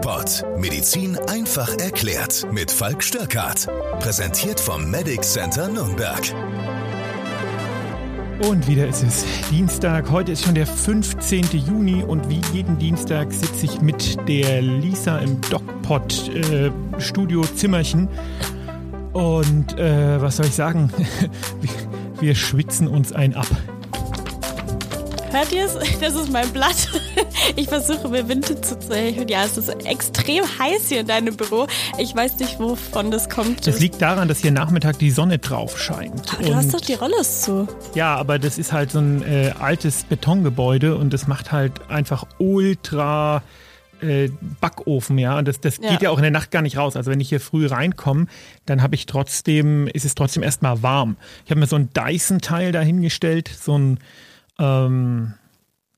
DocPod. Medizin einfach erklärt. Mit Falk Störkart. Präsentiert vom Medic Center Nürnberg. Und wieder ist es Dienstag. Heute ist schon der 15. Juni und wie jeden Dienstag sitze ich mit der Lisa im DocPod äh, Studio Zimmerchen. Und äh, was soll ich sagen? Wir schwitzen uns ein ab. Hört ihr es? Das ist mein Blatt. Ich versuche mir Winde zuzuhelfen. Ja, es ist extrem heiß hier in deinem Büro. Ich weiß nicht, wovon das kommt. Das liegt daran, dass hier Nachmittag die Sonne drauf scheint. Ach, du hast doch die Rollos zu. Ja, aber das ist halt so ein äh, altes Betongebäude und das macht halt einfach ultra äh, Backofen, ja. Und das, das ja. geht ja auch in der Nacht gar nicht raus. Also wenn ich hier früh reinkomme, dann habe ich trotzdem, ist es trotzdem erstmal warm. Ich habe mir so ein Dyson-Teil dahingestellt, so ein ähm,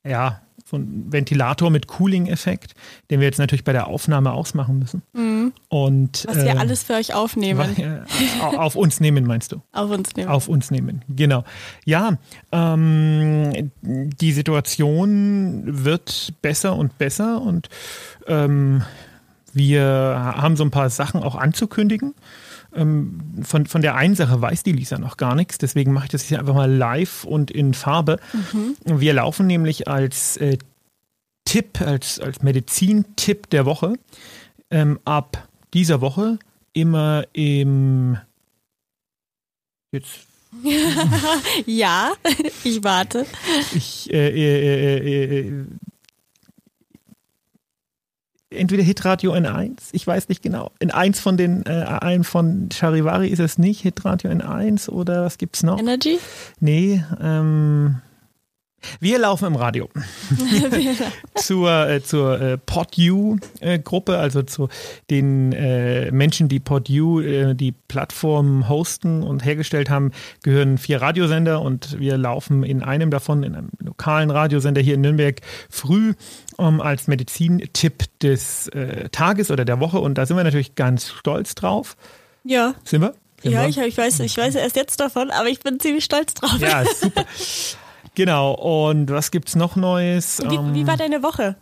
ja, so ein Ventilator mit Cooling-Effekt, den wir jetzt natürlich bei der Aufnahme ausmachen müssen. Mhm. Und, Was wir äh, alles für euch aufnehmen. Äh, auf uns nehmen, meinst du? Auf uns nehmen. Auf uns nehmen, genau. Ja, ähm, die Situation wird besser und besser und ähm, wir haben so ein paar Sachen auch anzukündigen. Ähm, von, von der einen Sache weiß die Lisa noch gar nichts, deswegen mache ich das hier einfach mal live und in Farbe. Mhm. Wir laufen nämlich als äh, Tipp, als, als Medizin-Tipp der Woche ähm, ab dieser Woche immer im jetzt ja, ich warte. Ich äh, äh, äh, äh entweder Hitradio N1, ich weiß nicht genau. In eins von den, äh, einen von Charivari ist es nicht, Hitradio N1 oder was gibt's noch? Energy? Nee, ähm, wir laufen im Radio zur, äh, zur äh, PodU-Gruppe, also zu den äh, Menschen, die PodU, äh, die Plattform hosten und hergestellt haben, gehören vier Radiosender und wir laufen in einem davon, in einem lokalen Radiosender hier in Nürnberg, früh um, als Medizintipp des äh, Tages oder der Woche und da sind wir natürlich ganz stolz drauf. Ja. Sind wir? Sind ja, ich, ich, weiß, ich weiß erst jetzt davon, aber ich bin ziemlich stolz drauf. Ja, super. Genau, und was gibt's noch Neues? Wie, ähm, wie war deine Woche?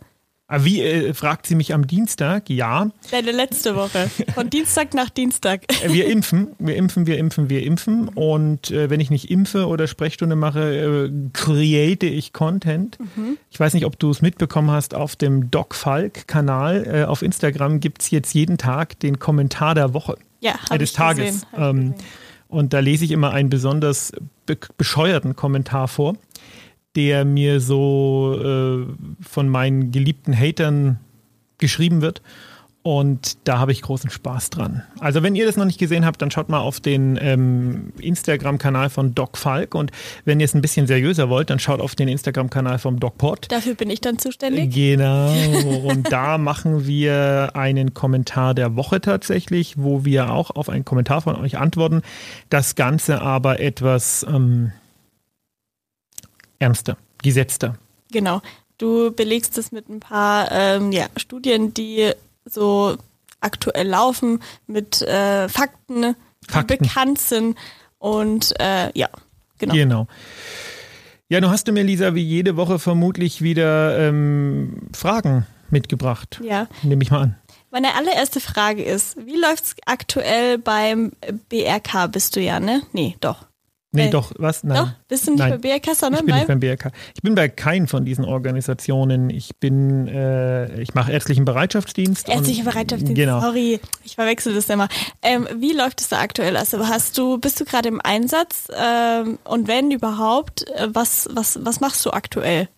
Ah, wie äh, fragt sie mich am Dienstag? Ja. Deine letzte Woche. Von Dienstag nach Dienstag. Äh, wir impfen, wir impfen, wir impfen, wir impfen. Und äh, wenn ich nicht impfe oder Sprechstunde mache, äh, create ich Content. Mhm. Ich weiß nicht, ob du es mitbekommen hast, auf dem Doc Falk-Kanal äh, auf Instagram gibt es jetzt jeden Tag den Kommentar der Woche. Ja, äh, des Tages. Ähm, und da lese ich immer einen besonders be bescheuerten Kommentar vor der mir so äh, von meinen geliebten Hatern geschrieben wird. Und da habe ich großen Spaß dran. Also wenn ihr das noch nicht gesehen habt, dann schaut mal auf den ähm, Instagram-Kanal von Doc Falk. Und wenn ihr es ein bisschen seriöser wollt, dann schaut auf den Instagram-Kanal vom DocPod. Dafür bin ich dann zuständig. Genau. Und da machen wir einen Kommentar der Woche tatsächlich, wo wir auch auf einen Kommentar von euch antworten. Das Ganze aber etwas... Ähm, ernster, gesetzter. Genau. Du belegst es mit ein paar ähm, ja, Studien, die so aktuell laufen, mit äh, Fakten, Fakten, die bekannt sind. Und äh, ja, genau. Genau. Ja, du hast du mir, Lisa, wie jede Woche vermutlich wieder ähm, Fragen mitgebracht. Ja. Nehme ich mal an. Meine allererste Frage ist, wie läuft es aktuell beim BRK? Bist du ja, ne? Nee, doch. Nee, äh, doch, was? Nein. Doch? Bist du nicht Nein. bei BRK, sondern ich bin nicht beim BRK. Ich bin bei keinen von diesen Organisationen. Ich bin, äh, ich mache ärztlichen Bereitschaftsdienst. Ärztlichen Bereitschaftsdienst, genau. sorry, ich verwechsel das immer. Ähm, wie läuft es da aktuell? Also hast du, bist du gerade im Einsatz? Ähm, und wenn überhaupt, äh, was, was, was machst du aktuell?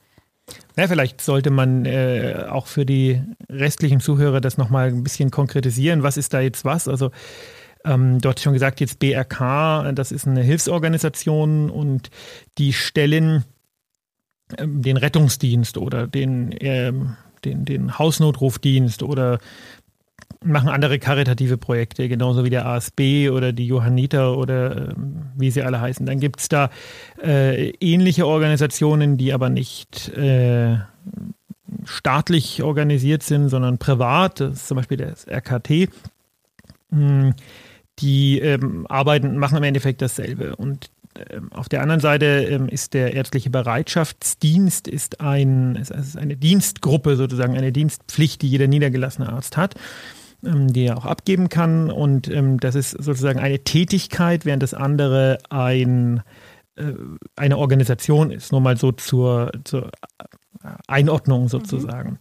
Ja, vielleicht sollte man äh, auch für die restlichen Zuhörer das nochmal ein bisschen konkretisieren. Was ist da jetzt was? Also ähm, du schon gesagt, jetzt BRK, das ist eine Hilfsorganisation und die stellen ähm, den Rettungsdienst oder den, ähm, den, den Hausnotrufdienst oder machen andere karitative Projekte, genauso wie der ASB oder die Johanniter oder ähm, wie sie alle heißen. Dann gibt es da äh, ähnliche Organisationen, die aber nicht äh, staatlich organisiert sind, sondern privat. Das ist zum Beispiel das RKT. Hm die ähm, arbeiten, machen im Endeffekt dasselbe. Und ähm, auf der anderen Seite ähm, ist der ärztliche Bereitschaftsdienst ist, ein, ist eine Dienstgruppe sozusagen, eine Dienstpflicht, die jeder niedergelassene Arzt hat ähm, die er auch abgeben kann. Und das ist sozusagen eine Tätigkeit, während das andere ein, äh, eine Organisation ist. Nur mal so zur, zur Einordnung sozusagen. Mhm.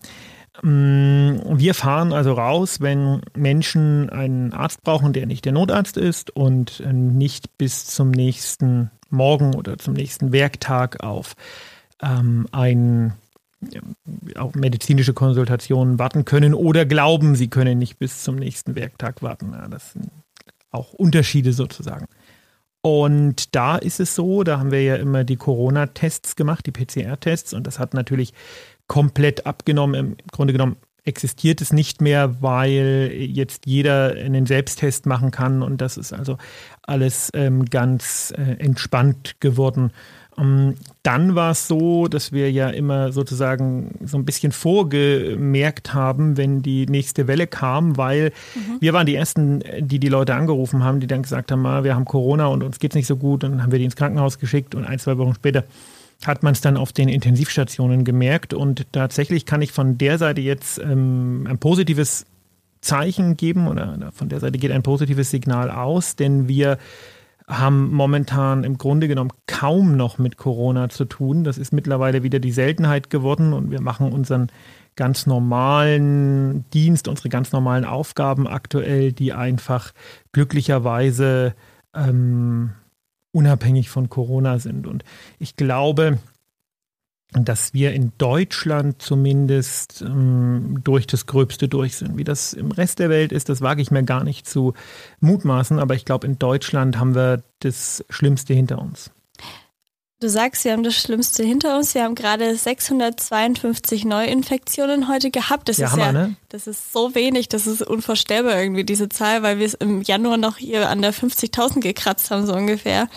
Wir fahren also raus, wenn Menschen einen Arzt brauchen, der nicht der Notarzt ist und äh, nicht bis zum nächsten Morgen oder zum nächsten Werktag auf ähm, ein auf medizinische Konsultationen warten können oder glauben, sie können nicht bis zum nächsten Werktag warten. Ja, das sind auch Unterschiede sozusagen. Und da ist es so, da haben wir ja immer die Corona-Tests gemacht, die PCR-Tests, und das hat natürlich komplett abgenommen. Im Grunde genommen existiert es nicht mehr, weil jetzt jeder einen Selbsttest machen kann und das ist also alles ähm, ganz äh, entspannt geworden. Um, ähm, dann war es so, dass wir ja immer sozusagen so ein bisschen vorgemerkt haben, wenn die nächste Welle kam, weil mhm. wir waren die Ersten, die die Leute angerufen haben, die dann gesagt haben, ah, wir haben Corona und uns geht es nicht so gut. Und dann haben wir die ins Krankenhaus geschickt und ein, zwei Wochen später hat man es dann auf den Intensivstationen gemerkt. Und tatsächlich kann ich von der Seite jetzt ähm, ein positives Zeichen geben oder von der Seite geht ein positives Signal aus, denn wir haben momentan im Grunde genommen kaum noch mit Corona zu tun. Das ist mittlerweile wieder die Seltenheit geworden und wir machen unseren ganz normalen Dienst, unsere ganz normalen Aufgaben aktuell, die einfach glücklicherweise ähm, unabhängig von Corona sind. Und ich glaube, dass wir in Deutschland zumindest ähm, durch das Gröbste durch sind. Wie das im Rest der Welt ist, das wage ich mir gar nicht zu mutmaßen, aber ich glaube, in Deutschland haben wir das Schlimmste hinter uns. Du sagst, wir haben das Schlimmste hinter uns. Wir haben gerade 652 Neuinfektionen heute gehabt. Das ja, ist Hammer, ja, ne? das ist so wenig, das ist unvorstellbar irgendwie, diese Zahl, weil wir es im Januar noch hier an der 50.000 gekratzt haben, so ungefähr.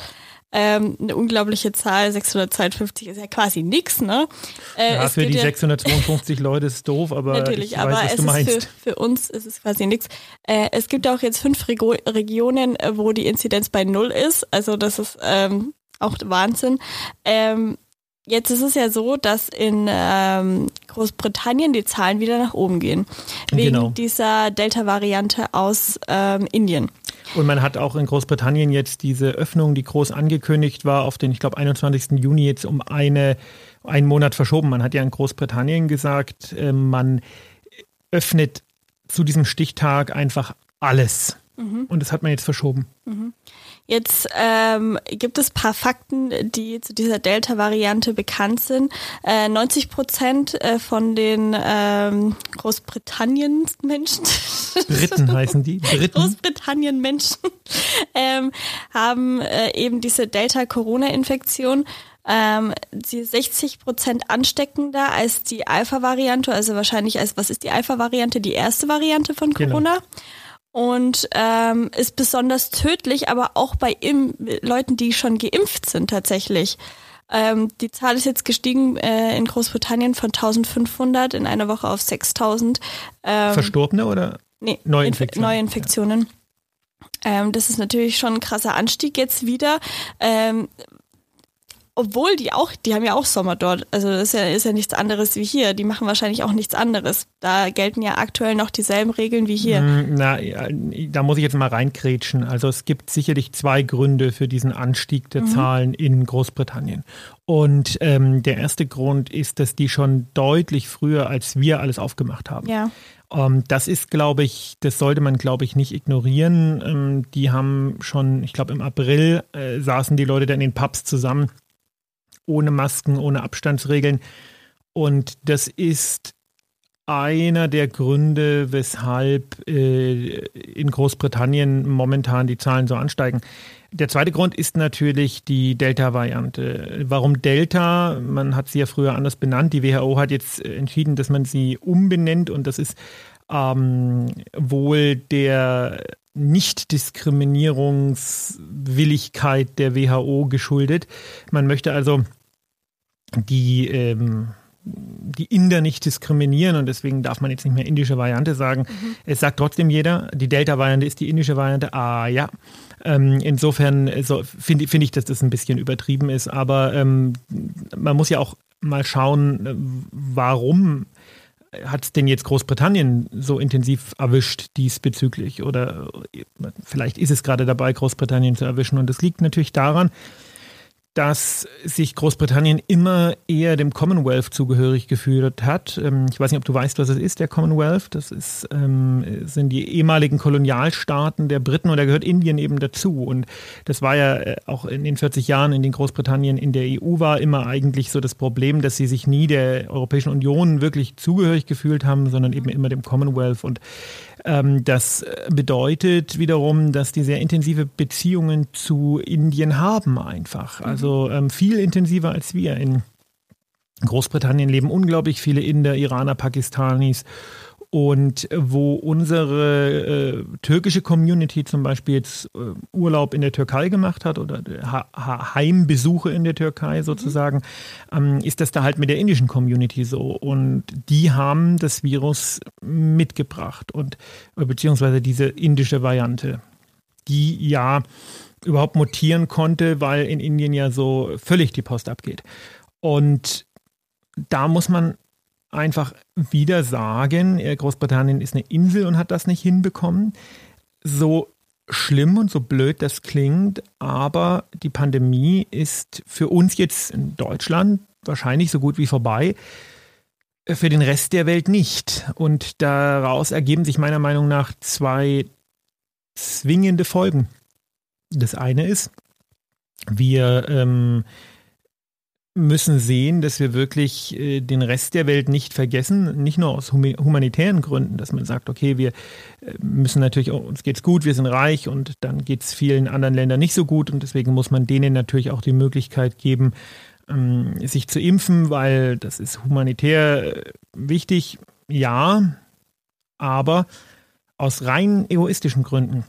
Ähm, eine unglaubliche Zahl, 652 ist ja quasi nix, ne? Äh, ja, für die 652 Leute ist es doof, aber natürlich, ich aber weiß, was du meinst. Für, für, uns ist es quasi nichts. Äh, es gibt auch jetzt fünf Rego Regionen, äh, wo die Inzidenz bei null ist. Also das ist ähm, auch Wahnsinn. Ähm, jetzt ist es ja so, dass in ähm, Großbritannien die Zahlen wieder nach oben gehen. Wegen genau. dieser Delta-Variante aus ähm, Indien. Und man hat auch in Großbritannien jetzt diese Öffnung, die groß angekündigt war, auf den, ich glaube, 21. Juni jetzt um eine, einen Monat verschoben. Man hat ja in Großbritannien gesagt, äh, man öffnet zu diesem Stichtag einfach alles. Mhm. Und das hat man jetzt verschoben. Mhm. Jetzt ähm, gibt es paar Fakten, die zu dieser Delta-Variante bekannt sind. Äh, 90 Prozent äh, von den ähm, Großbritannien-Menschen. Briten heißen die. Briten. Großbritannien-Menschen ähm, haben äh, eben diese Delta-Corona-Infektion. Ähm, sie ist 60 Prozent ansteckender als die Alpha-Variante, also wahrscheinlich als, was ist die Alpha-Variante? Die erste Variante von genau. Corona. Genau und ähm, ist besonders tödlich, aber auch bei Im Leuten, die schon geimpft sind tatsächlich. Ähm, die Zahl ist jetzt gestiegen äh, in Großbritannien von 1500 in einer Woche auf 6000. Ähm, Verstorbene oder nee, Neuinfektionen? Neuinfektionen. Ja. Ähm, das ist natürlich schon ein krasser Anstieg jetzt wieder. Ähm, obwohl die auch, die haben ja auch Sommer dort. Also das ist ja, ist ja nichts anderes wie hier. Die machen wahrscheinlich auch nichts anderes. Da gelten ja aktuell noch dieselben Regeln wie hier. Mm, na, da muss ich jetzt mal reinkrätschen. Also es gibt sicherlich zwei Gründe für diesen Anstieg der mhm. Zahlen in Großbritannien. Und ähm, der erste Grund ist, dass die schon deutlich früher als wir alles aufgemacht haben. Ja. Ähm, das ist, glaube ich, das sollte man, glaube ich, nicht ignorieren. Ähm, die haben schon, ich glaube, im April äh, saßen die Leute dann in den Pubs zusammen ohne Masken, ohne Abstandsregeln. Und das ist einer der Gründe, weshalb äh, in Großbritannien momentan die Zahlen so ansteigen. Der zweite Grund ist natürlich die Delta-Variante. Warum Delta? Man hat sie ja früher anders benannt. Die WHO hat jetzt entschieden, dass man sie umbenennt und das ist ähm, wohl der Nichtdiskriminierungswilligkeit der WHO geschuldet. Man möchte also die, ähm, die Inder nicht diskriminieren und deswegen darf man jetzt nicht mehr indische Variante sagen. Mhm. Es sagt trotzdem jeder, die Delta-Variante ist die indische Variante. Ah ja. Ähm, insofern so, finde find ich, dass das ein bisschen übertrieben ist. Aber ähm, man muss ja auch mal schauen, äh, warum hat es denn jetzt Großbritannien so intensiv erwischt diesbezüglich? Oder vielleicht ist es gerade dabei, Großbritannien zu erwischen. Und das liegt natürlich daran, dass sich Großbritannien immer eher dem Commonwealth zugehörig gefühlt hat. Ähm, ich weiß nicht, ob du weißt, was es ist, der Commonwealth. Das ist, ähm, sind die ehemaligen Kolonialstaaten der Briten und da gehört Indien eben dazu. Und das war ja äh, auch in den 40 Jahren, in denen Großbritannien in der EU war, immer eigentlich so das Problem, dass sie sich nie der Europäischen Union wirklich zugehörig gefühlt haben, sondern eben immer dem Commonwealth. Und das bedeutet wiederum, dass die sehr intensive Beziehungen zu Indien haben einfach. Mhm. Also ähm, viel intensiver als wir. In Großbritannien leben unglaublich viele Inder, Iraner, Pakistanis und wo unsere äh, türkische Community zum Beispiel jetzt äh, Urlaub in der Türkei gemacht hat oder ha ha Heimbesuche in der Türkei sozusagen, mhm. ähm, ist das da halt mit der indischen Community so. Und die haben das Virus mitgebracht und äh, beziehungsweise diese indische Variante, die ja überhaupt mutieren konnte, weil in Indien ja so völlig die Post abgeht. Und da muss man einfach wieder sagen, äh, Großbritannien ist eine Insel und hat das nicht hinbekommen. So schlimm und so blöd das klingt, aber die Pandemie ist für uns jetzt in Deutschland wahrscheinlich so gut wie vorbei, für den Rest der Welt nicht. Und daraus ergeben sich meiner Meinung nach zwei zwingende Folgen. Das eine ist, wir ähm, müssen sehen, dass wir wirklich äh, den Rest der Welt nicht vergessen, nicht nur aus humanitären Gründen, dass man sagt, okay, wir äh, müssen natürlich, oh, uns geht's gut, wir sind reich und dann geht's vielen anderen Ländern nicht so gut und deswegen muss man denen natürlich auch die Möglichkeit geben, ähm, sich zu impfen, weil das ist humanitär äh, wichtig, ja, aber aus rein egoistischen Gründen.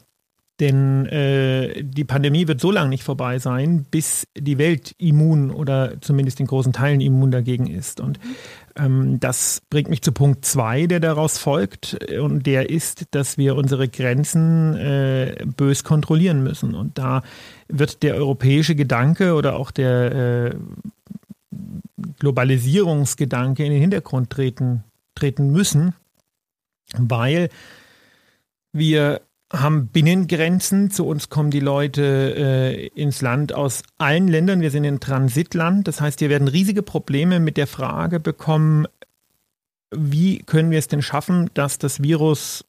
Denn äh, die Pandemie wird so lange nicht vorbei sein, bis die Welt immun oder zumindest in großen Teilen immun dagegen ist. Und ähm, das bringt mich zu Punkt zwei, der daraus folgt. Und der ist, dass wir unsere Grenzen äh, bös kontrollieren müssen. Und da wird der europäische Gedanke oder auch der äh, Globalisierungsgedanke in den Hintergrund treten, treten müssen, weil wir haben Binnengrenzen. Zu uns kommen die Leute äh, ins Land aus allen Ländern. Wir sind ein Transitland. Das heißt, wir werden riesige Probleme mit der Frage bekommen, wie können wir es denn schaffen, dass das Virus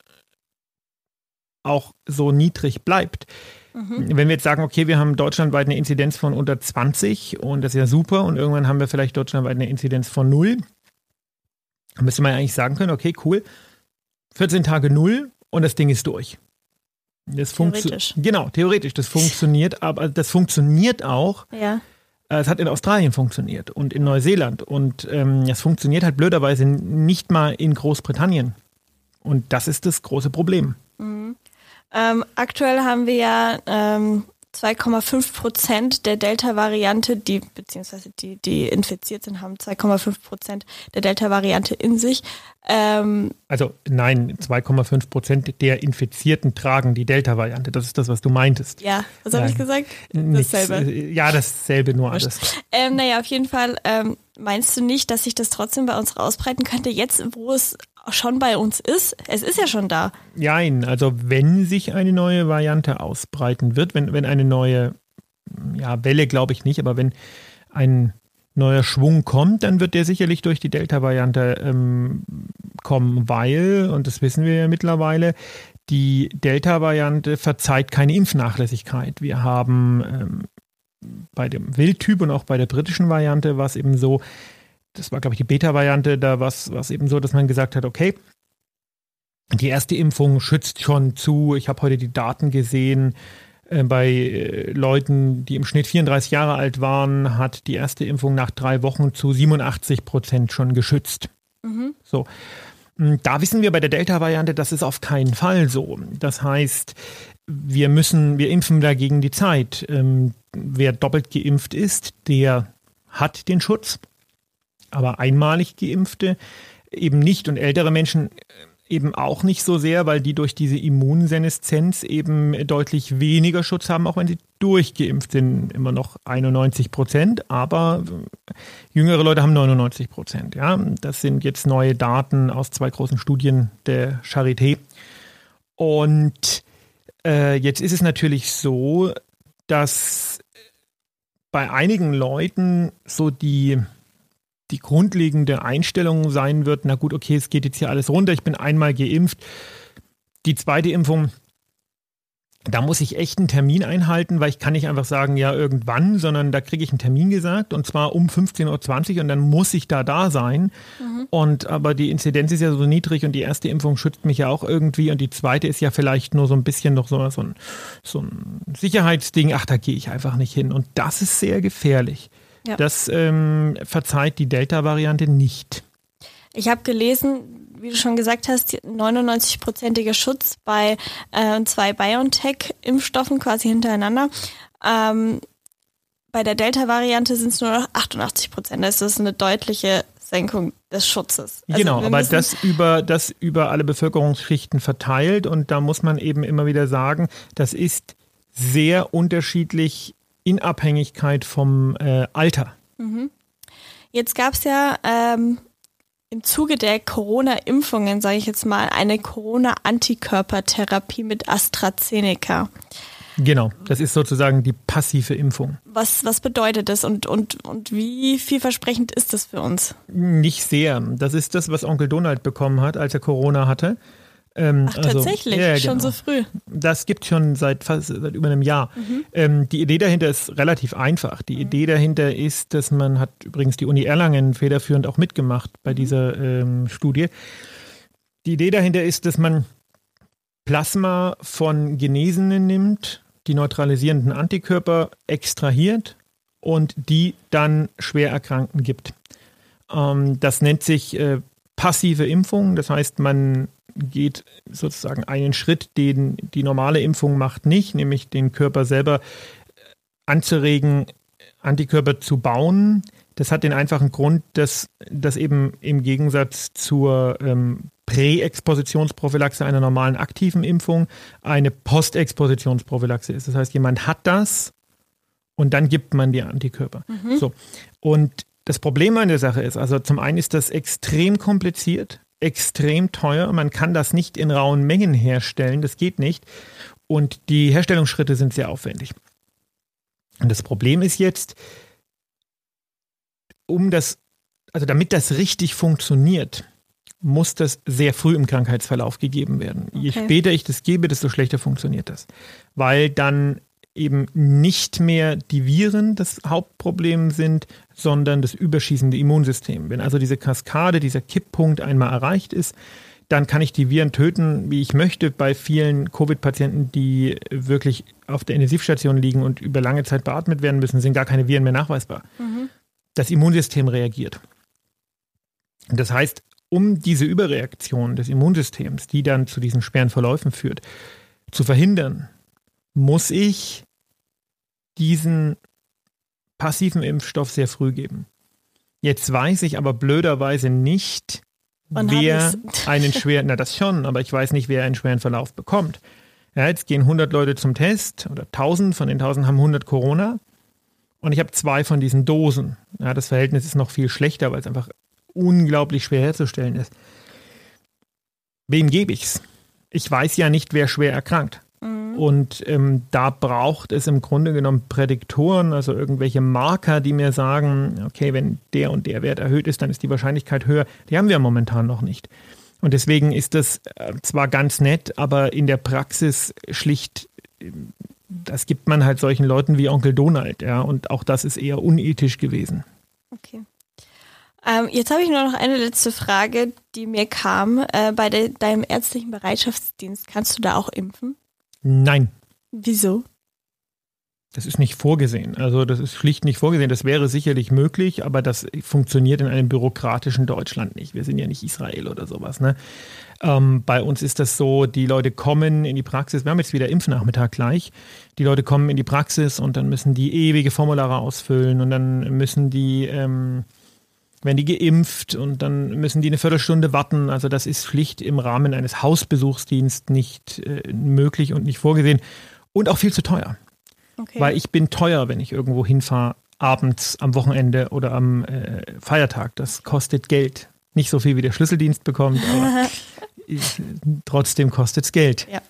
auch so niedrig bleibt. Mhm. Wenn wir jetzt sagen, okay, wir haben deutschlandweit eine Inzidenz von unter 20 und das ist ja super und irgendwann haben wir vielleicht deutschlandweit eine Inzidenz von 0, dann müsste man ja eigentlich sagen können, okay, cool, 14 Tage 0 und das Ding ist durch. Das theoretisch. Genau, theoretisch. Das funktioniert, aber das funktioniert auch. Ja. Äh, es hat in Australien funktioniert und in Neuseeland. Und ähm, es funktioniert halt blöderweise nicht mal in Großbritannien. Und das ist das große Problem. Mhm. Ähm, aktuell haben wir ja ähm, 2,5 Prozent der Delta-Variante, die beziehungsweise die, die infiziert sind, haben 2,5 Prozent der Delta-Variante in sich. Ähm, also nein, 2,5 Prozent der Infizierten tragen die Delta-Variante. Das ist das, was du meintest. Ja, was habe ich gesagt? Dasselbe. Äh, ja, dasselbe, nur alles. Ähm, naja, auf jeden Fall ähm, meinst du nicht, dass sich das trotzdem bei uns rausbreiten könnte, jetzt wo es schon bei uns ist. Es ist ja schon da. Nein, also wenn sich eine neue Variante ausbreiten wird, wenn, wenn eine neue ja, Welle, glaube ich nicht, aber wenn ein neuer Schwung kommt, dann wird der sicherlich durch die Delta-Variante ähm, kommen, weil, und das wissen wir ja mittlerweile, die Delta-Variante verzeiht keine Impfnachlässigkeit. Wir haben ähm, bei dem Wildtyp und auch bei der britischen Variante war es eben so, das war, glaube ich, die Beta-Variante, da war es eben so, dass man gesagt hat, okay, die erste Impfung schützt schon zu. Ich habe heute die Daten gesehen. Äh, bei äh, Leuten, die im Schnitt 34 Jahre alt waren, hat die erste Impfung nach drei Wochen zu 87 Prozent schon geschützt. Mhm. So. Hm, da wissen wir bei der Delta-Variante, das ist auf keinen Fall so. Das heißt, wir müssen, wir impfen dagegen die Zeit. Ähm, wer doppelt geimpft ist, der hat den Schutz. Aber einmalig geimpfte eben nicht und ältere Menschen eben auch nicht so sehr, weil die durch diese Immunseneszenz eben deutlich weniger Schutz haben, auch wenn sie durchgeimpft sind, immer noch 91 Prozent, aber jüngere Leute haben 99 Prozent. Ja, das sind jetzt neue Daten aus zwei großen Studien der Charité. Und äh, jetzt ist es natürlich so, dass bei einigen Leuten so die die grundlegende Einstellung sein wird, na gut, okay, es geht jetzt hier alles runter, ich bin einmal geimpft. Die zweite Impfung, da muss ich echt einen Termin einhalten, weil ich kann nicht einfach sagen, ja, irgendwann, sondern da kriege ich einen Termin gesagt und zwar um 15.20 Uhr und dann muss ich da da sein. Mhm. Und aber die Inzidenz ist ja so niedrig und die erste Impfung schützt mich ja auch irgendwie und die zweite ist ja vielleicht nur so ein bisschen noch so, so, ein, so ein Sicherheitsding. Ach, da gehe ich einfach nicht hin. Und das ist sehr gefährlich. Ja. Das ähm, verzeiht die Delta-Variante nicht. Ich habe gelesen, wie du schon gesagt hast, 99-prozentiger Schutz bei äh, zwei BioNTech-Impfstoffen quasi hintereinander. Ähm, bei der Delta-Variante sind es nur noch 88 Prozent. Das ist eine deutliche Senkung des Schutzes. Also genau, aber das über, das über alle Bevölkerungsschichten verteilt und da muss man eben immer wieder sagen, das ist sehr unterschiedlich in Abhängigkeit vom äh, Alter. Mhm. Jetzt gab es ja ähm, im Zuge der Corona-Impfungen, sage ich jetzt mal, eine Corona-Antikörpertherapie mit AstraZeneca. Genau, das ist sozusagen die passive Impfung. Was, was bedeutet das und, und, und wie vielversprechend ist das für uns? Nicht sehr. Das ist das, was Onkel Donald bekommen hat, als er Corona hatte. Ähm, Ach, also, tatsächlich, ja, schon genau. so früh. Das gibt schon seit fast seit über einem Jahr. Mhm. Ähm, die Idee dahinter ist relativ einfach. Die mhm. Idee dahinter ist, dass man hat übrigens die Uni Erlangen federführend auch mitgemacht bei mhm. dieser ähm, Studie. Die Idee dahinter ist, dass man Plasma von Genesenen nimmt, die neutralisierenden Antikörper extrahiert und die dann schwer Erkrankten gibt. Ähm, das nennt sich äh, passive Impfung. Das heißt, man geht sozusagen einen Schritt, den die normale Impfung macht nicht, nämlich den Körper selber anzuregen, Antikörper zu bauen. Das hat den einfachen Grund, dass das eben im Gegensatz zur ähm, Präexpositionsprophylaxe einer normalen aktiven Impfung eine Postexpositionsprophylaxe ist. Das heißt, jemand hat das und dann gibt man die Antikörper. Mhm. So. Und das Problem an der Sache ist, also zum einen ist das extrem kompliziert extrem teuer. Man kann das nicht in rauen Mengen herstellen, das geht nicht. Und die Herstellungsschritte sind sehr aufwendig. Und das Problem ist jetzt, um das, also damit das richtig funktioniert, muss das sehr früh im Krankheitsverlauf gegeben werden. Okay. Je später ich das gebe, desto schlechter funktioniert das. Weil dann eben nicht mehr die Viren das Hauptproblem sind, sondern das überschießende Immunsystem. Wenn also diese Kaskade, dieser Kipppunkt einmal erreicht ist, dann kann ich die Viren töten, wie ich möchte. Bei vielen Covid-Patienten, die wirklich auf der Intensivstation liegen und über lange Zeit beatmet werden müssen, sind gar keine Viren mehr nachweisbar. Mhm. Das Immunsystem reagiert. Das heißt, um diese Überreaktion des Immunsystems, die dann zu diesen schweren Verläufen führt, zu verhindern, muss ich diesen passiven Impfstoff sehr früh geben. Jetzt weiß ich aber blöderweise nicht, Wann wer einen schweren, na das schon, aber ich weiß nicht, wer einen schweren Verlauf bekommt. Ja, jetzt gehen 100 Leute zum Test oder 1000, von den 1000 haben 100 Corona und ich habe zwei von diesen Dosen. Ja, das Verhältnis ist noch viel schlechter, weil es einfach unglaublich schwer herzustellen ist. Wem gebe ich's? Ich weiß ja nicht, wer schwer erkrankt. Mhm. Und ähm, da braucht es im Grunde genommen Prädiktoren, also irgendwelche Marker, die mir sagen, okay, wenn der und der Wert erhöht ist, dann ist die Wahrscheinlichkeit höher. Die haben wir momentan noch nicht. Und deswegen ist das äh, zwar ganz nett, aber in der Praxis schlicht, das gibt man halt solchen Leuten wie Onkel Donald, ja, und auch das ist eher unethisch gewesen. Okay. Ähm, jetzt habe ich nur noch eine letzte Frage, die mir kam. Äh, bei de deinem ärztlichen Bereitschaftsdienst, kannst du da auch impfen? Nein. Wieso? Das ist nicht vorgesehen. Also das ist schlicht nicht vorgesehen. Das wäre sicherlich möglich, aber das funktioniert in einem bürokratischen Deutschland nicht. Wir sind ja nicht Israel oder sowas. Ne? Ähm, bei uns ist das so, die Leute kommen in die Praxis. Wir haben jetzt wieder Impfnachmittag gleich. Die Leute kommen in die Praxis und dann müssen die ewige Formulare ausfüllen und dann müssen die ähm, werden die geimpft und dann müssen die eine Viertelstunde warten. Also das ist schlicht im Rahmen eines Hausbesuchsdienstes nicht äh, möglich und nicht vorgesehen und auch viel zu teuer. Okay. Weil ich bin teuer, wenn ich irgendwo hinfahre, abends, am Wochenende oder am äh, Feiertag. Das kostet Geld. Nicht so viel wie der Schlüsseldienst bekommt, aber ich, trotzdem kostet es Geld. Ja.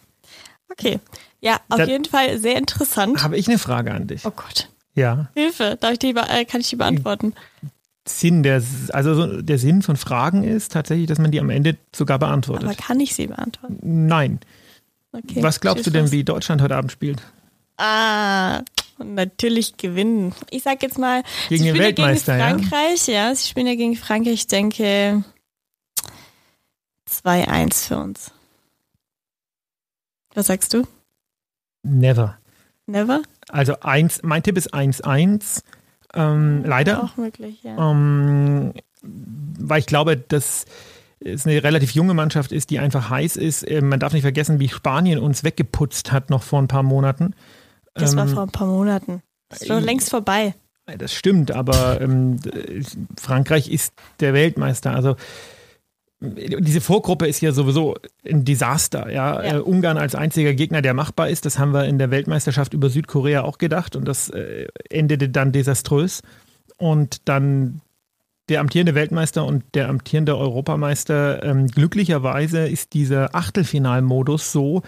Okay. Ja, auf da, jeden Fall sehr interessant. Habe ich eine Frage an dich. Oh Gott. Ja. Hilfe, darf ich die, äh, kann ich die beantworten? Sinn der, also der Sinn von Fragen ist tatsächlich, dass man die am Ende sogar beantwortet. Aber kann ich sie beantworten? Nein. Okay, Was glaubst du denn, wie Deutschland heute Abend spielt? Ah, natürlich gewinnen. Ich sag jetzt mal, gegen sie den Weltmeister, gegen Frankreich, ja? ja, sie spielen ja gegen Frankreich, ich denke 2-1 für uns. Was sagst du? Never. Never? Also eins, mein Tipp ist 1-1. Ähm, leider. Auch möglich, ja. Ähm, weil ich glaube, dass es eine relativ junge Mannschaft ist, die einfach heiß ist. Ähm, man darf nicht vergessen, wie Spanien uns weggeputzt hat noch vor ein paar Monaten. Das war ähm, vor ein paar Monaten. Das ist schon längst vorbei. Das stimmt, aber ähm, Frankreich ist der Weltmeister. Also diese Vorgruppe ist ja sowieso ein Desaster. Ja? ja. Äh, Ungarn als einziger Gegner, der machbar ist, das haben wir in der Weltmeisterschaft über Südkorea auch gedacht und das äh, endete dann desaströs. Und dann der amtierende Weltmeister und der amtierende Europameister. Ähm, glücklicherweise ist dieser Achtelfinalmodus so,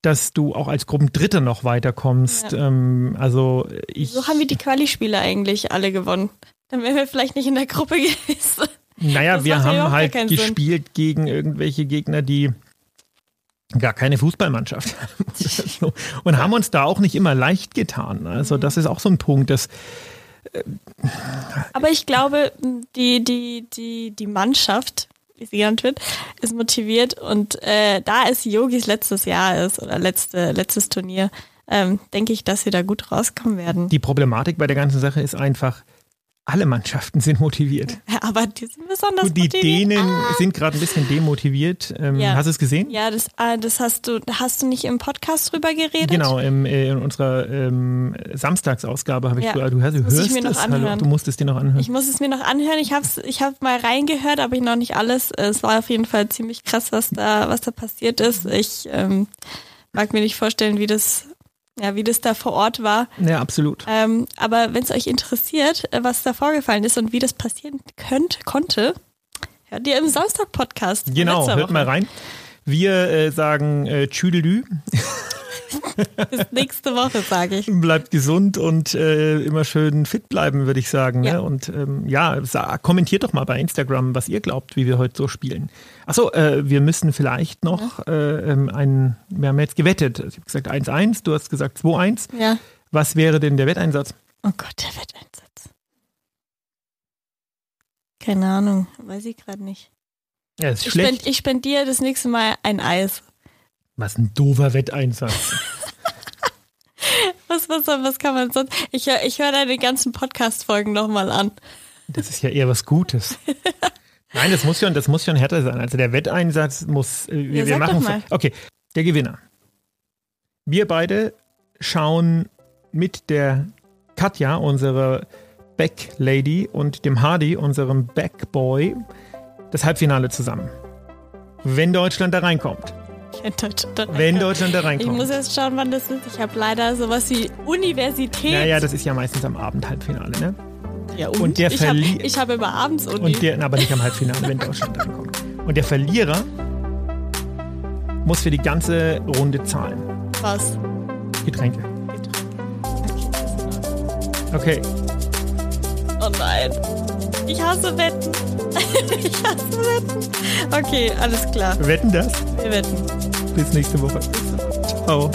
dass du auch als Gruppendritter noch weiterkommst. Ja. Ähm, also ich, so haben wir die Quali-Spiele eigentlich alle gewonnen. Dann wären wir vielleicht nicht in der Gruppe gewesen. Naja, das wir haben halt gespielt Sinn. gegen irgendwelche Gegner, die gar keine Fußballmannschaft haben. und haben uns da auch nicht immer leicht getan. Also das ist auch so ein Punkt, dass äh, aber ich glaube, die, die, die, die Mannschaft, wie sie genannt wird, ist motiviert und äh, da es Yogis letztes Jahr ist oder letzte, letztes Turnier, ähm, denke ich, dass sie da gut rauskommen werden. Die Problematik bei der ganzen Sache ist einfach, alle Mannschaften sind motiviert. Ja, aber die sind besonders Und die motiviert. Dänen ah. sind gerade ein bisschen demotiviert. Ähm, ja. Hast du es gesehen? Ja, das, ah, das hast du, hast du nicht im Podcast drüber geredet? Genau, im, äh, in unserer ähm, Samstagsausgabe habe ich, ja. du, du hörst ich mir es, hallo, du musst es dir noch anhören. Ich muss es mir noch anhören. Ich habe ich hab mal reingehört, aber ich noch nicht alles. Es war auf jeden Fall ziemlich krass, was da, was da passiert ist. Ich ähm, mag mir nicht vorstellen, wie das ja, wie das da vor Ort war. Ja, absolut. Ähm, aber wenn es euch interessiert, äh, was da vorgefallen ist und wie das passieren könnte, konnte, hört ihr im Samstag-Podcast. Genau, hört mal rein. Wir äh, sagen äh, Tschüdelü. Bis nächste Woche, sage ich. Bleibt gesund und äh, immer schön fit bleiben, würde ich sagen. Ja. Ne? Und ähm, ja, kommentiert doch mal bei Instagram, was ihr glaubt, wie wir heute so spielen. Achso, äh, wir müssen vielleicht noch ja. äh, ähm, ein, wir haben jetzt gewettet. Ich habe gesagt 1-1, du hast gesagt 2-1. Ja. Was wäre denn der Wetteinsatz? Oh Gott, der Wetteinsatz. Keine Ahnung, weiß ich gerade nicht. Ja, ist ich. Spend, ich spendiere das nächste Mal ein Eis. Was ein doofer Wetteinsatz. was, was, was kann man sonst? Ich, ich höre deine ganzen Podcast-Folgen nochmal an. Das ist ja eher was Gutes. Nein, das muss schon, das muss schon härter sein. Also der Wetteinsatz muss. Äh, wir, ja, wir machen. Okay, der Gewinner. Wir beide schauen mit der Katja, unserer Backlady, und dem Hardy, unserem Backboy, das Halbfinale zusammen. Wenn Deutschland da reinkommt. Wenn Deutschland da reinkommt. Wenn Deutschland da reinkommt. Ich muss erst schauen, wann das ist. Ich habe leider sowas wie Universität. Naja, das ist ja meistens am Abend Halbfinale, ne? Ja, und, und der. Ich habe hab immer abends Uni. Und der, aber nicht am Halbfinale, wenn Deutschland reinkommt. Und der Verlierer muss für die ganze Runde zahlen. Was? Getränke. Getränke. Okay. Oh nein. Ich hasse Wetten. Ich hasse Wetten. Okay, alles klar. Wir wetten das? Wir wetten. Bis nächste Woche. Ciao.